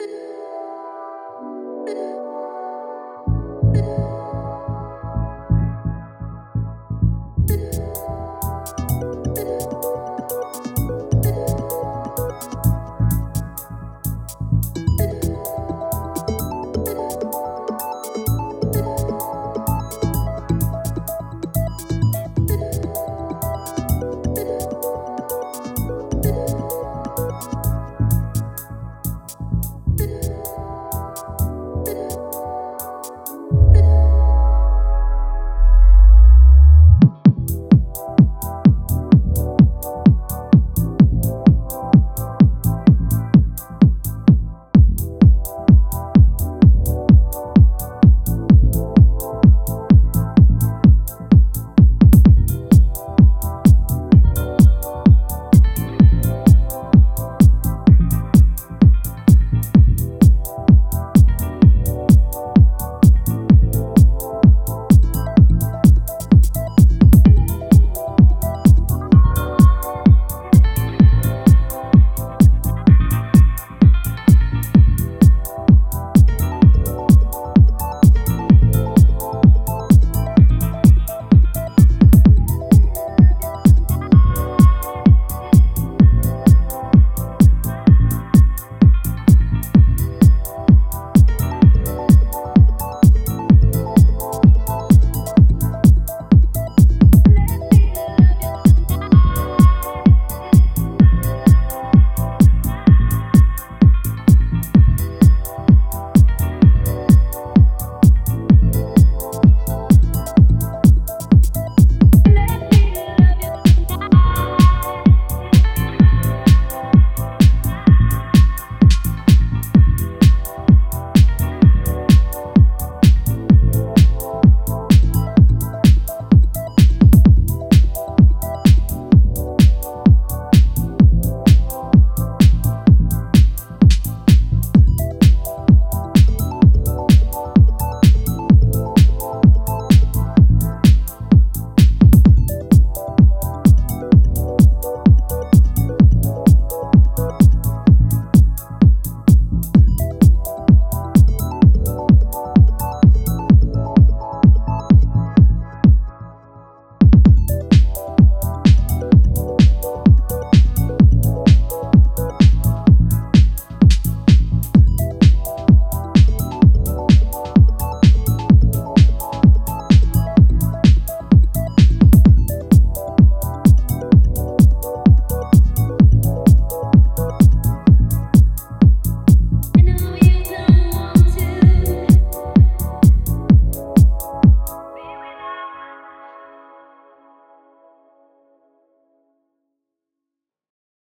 you